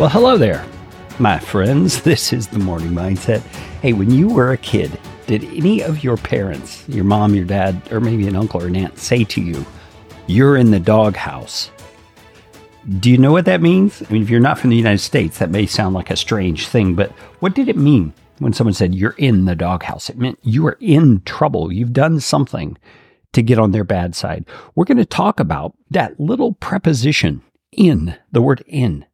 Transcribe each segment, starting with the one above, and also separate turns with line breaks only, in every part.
Well, hello there, my friends. This is the Morning Mindset. Hey, when you were a kid, did any of your parents, your mom, your dad, or maybe an uncle or an aunt, say to you, You're in the doghouse? Do you know what that means? I mean, if you're not from the United States, that may sound like a strange thing, but what did it mean when someone said you're in the doghouse? It meant you are in trouble. You've done something to get on their bad side. We're going to talk about that little preposition in, the word in,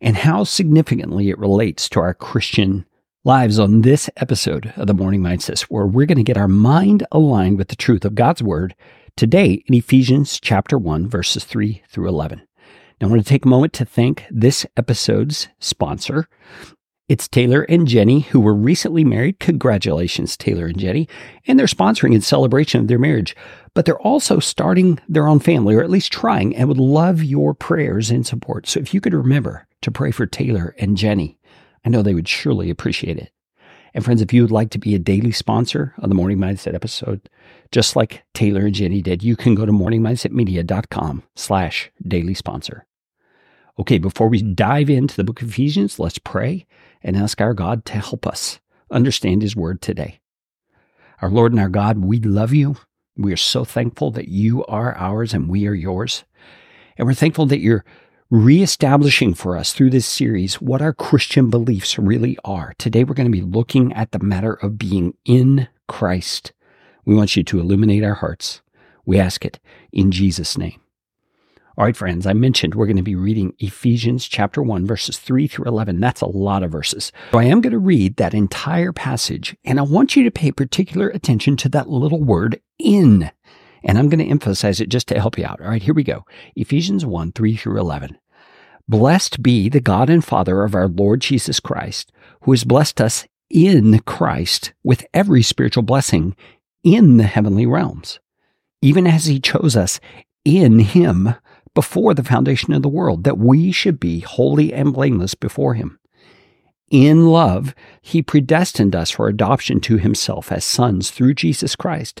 and how significantly it relates to our Christian lives on this episode of the Morning Mindset, where we're going to get our mind aligned with the truth of God's Word today in Ephesians chapter 1, verses 3 through 11. Now, I want to take a moment to thank this episode's sponsor. It's Taylor and Jeni, who were recently married. Congratulations, Taylor and Jeni. And they're sponsoring in celebration of their marriage. But they're also starting their own family, or at least trying, and would love your prayers and support. So if you could remember to pray for Taylor and Jeni, I know they would surely appreciate it. And friends, if you would like to be a daily sponsor of the Morning Mindset episode, just like Taylor and Jeni did, you can go to morningmindsetmedia.com slash daily sponsor. Okay, before we dive into the book of Ephesians, let's pray and ask our God to help us understand His word today. Our Lord and our God, we love you. We are so thankful that you are ours and we are yours. And we're thankful that you're reestablishing for us through this series what our Christian beliefs really are. Today, we're going to be looking at the matter of being in Christ. We want you to illuminate our hearts. We ask it in Jesus' name. All right, friends, I mentioned we're going to be reading Ephesians chapter 1, verses 3 through 11. That's a lot of verses. So I am going to read that entire passage, and I want you to pay particular attention to that little word in. And I'm going to emphasize it just to help you out. All right, here we go. Ephesians 1, 3 through 11. Blessed be the God and Father of our Lord Jesus Christ, who has blessed us in Christ with every spiritual blessing in the heavenly realms, even as he chose us in him before the foundation of the world, that we should be holy and blameless before Him. In love, He predestined us for adoption to Himself as sons through Jesus Christ,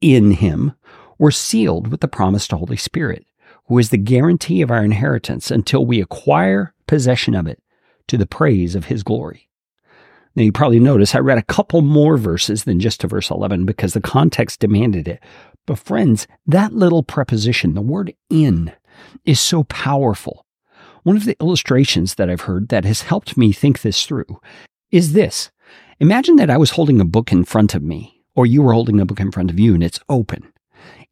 in him, were sealed with the promised Holy Spirit, who is the guarantee of our inheritance until we acquire possession of it to the praise of his glory. Now, you probably notice I read a couple more verses than just to verse 11 because the context demanded it. But, friends, that little preposition, the word in, is so powerful. One of the illustrations that I've heard that has helped me think this through is this Imagine that I was holding a book in front of me, or you are holding a book in front of you, and it's open.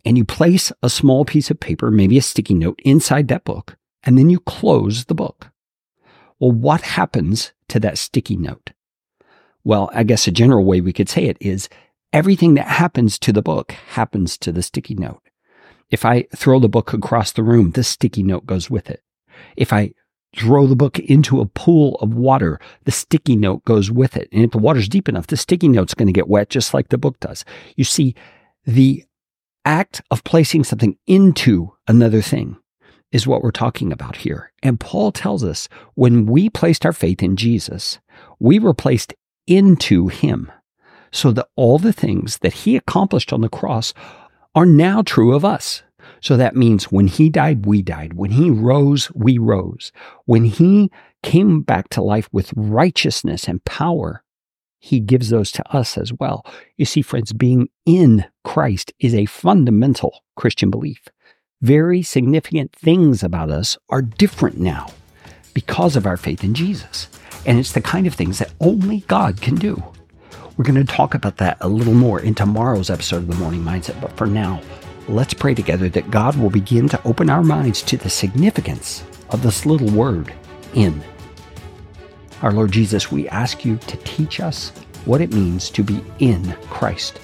And you place a small piece of paper, maybe a sticky note, inside that book, and then you close the book. Well, what happens to that sticky note? Well, I guess a general way we could say it is everything that happens to the book happens to the sticky note. If I throw the book across the room, the sticky note goes with it. If I throw the book into a pool of water, the sticky note goes with it. And if the water's deep enough, the sticky note's going to get wet just like the book does. You see, the act of placing something into another thing is what we're talking about here. And Paul tells us when we placed our faith in Jesus, we were placed into him so that all the things that he accomplished on the cross are now true of us. So that means when he died, we died. When he rose, we rose. When he came back to life with righteousness and power, he gives those to us as well. You see, friends, being in Christ is a fundamental Christian belief. Very significant things about us are different now because of our faith in Jesus. And it's the kind of things that only God can do. We're going to talk about that a little more in tomorrow's episode of the Morning Mindset. But for now, let's pray together that God will begin to open our minds to the significance of this little word, in. Our Lord Jesus, we ask you to teach us what it means to be in Christ.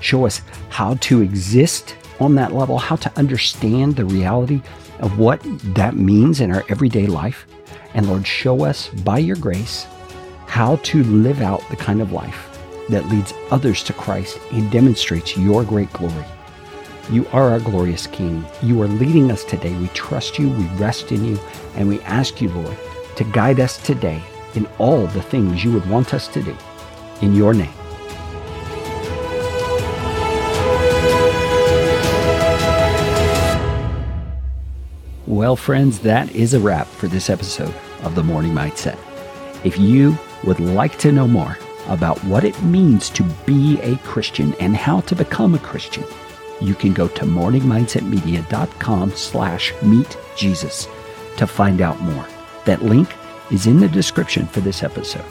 Show us how to exist on that level, how to understand the reality of what that means in our everyday life. And Lord, show us by your grace how to live out the kind of life that leads others to Christ and demonstrates your great glory. You are our glorious King. You are leading us today. We trust you, we rest in you, and we ask you, Lord, to guide us today in all the things you would want us to do. In your name. Well, friends, that is a wrap for this episode of the Morning Mindset. If you would like to know more about what it means to be a Christian and how to become a Christian, you can go to morningmindsetmedia.com slash meet Jesus to find out more. That link is in the description for this episode.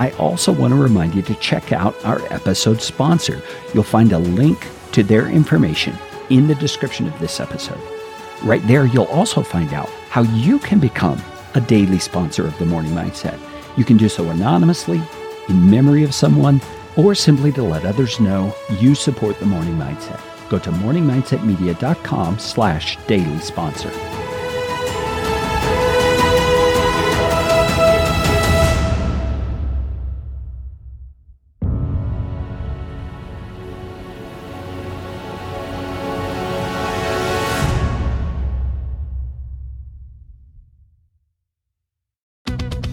I also want to remind you to check out our episode sponsor. You'll find a link to their information in the description of this episode. Right there, you'll also find out how you can become a daily sponsor of the Morning Mindset. You can do so anonymously, in memory of someone, or simply to let others know you support the Morning Mindset. Go to morningmindsetmedia.com slash daily sponsor.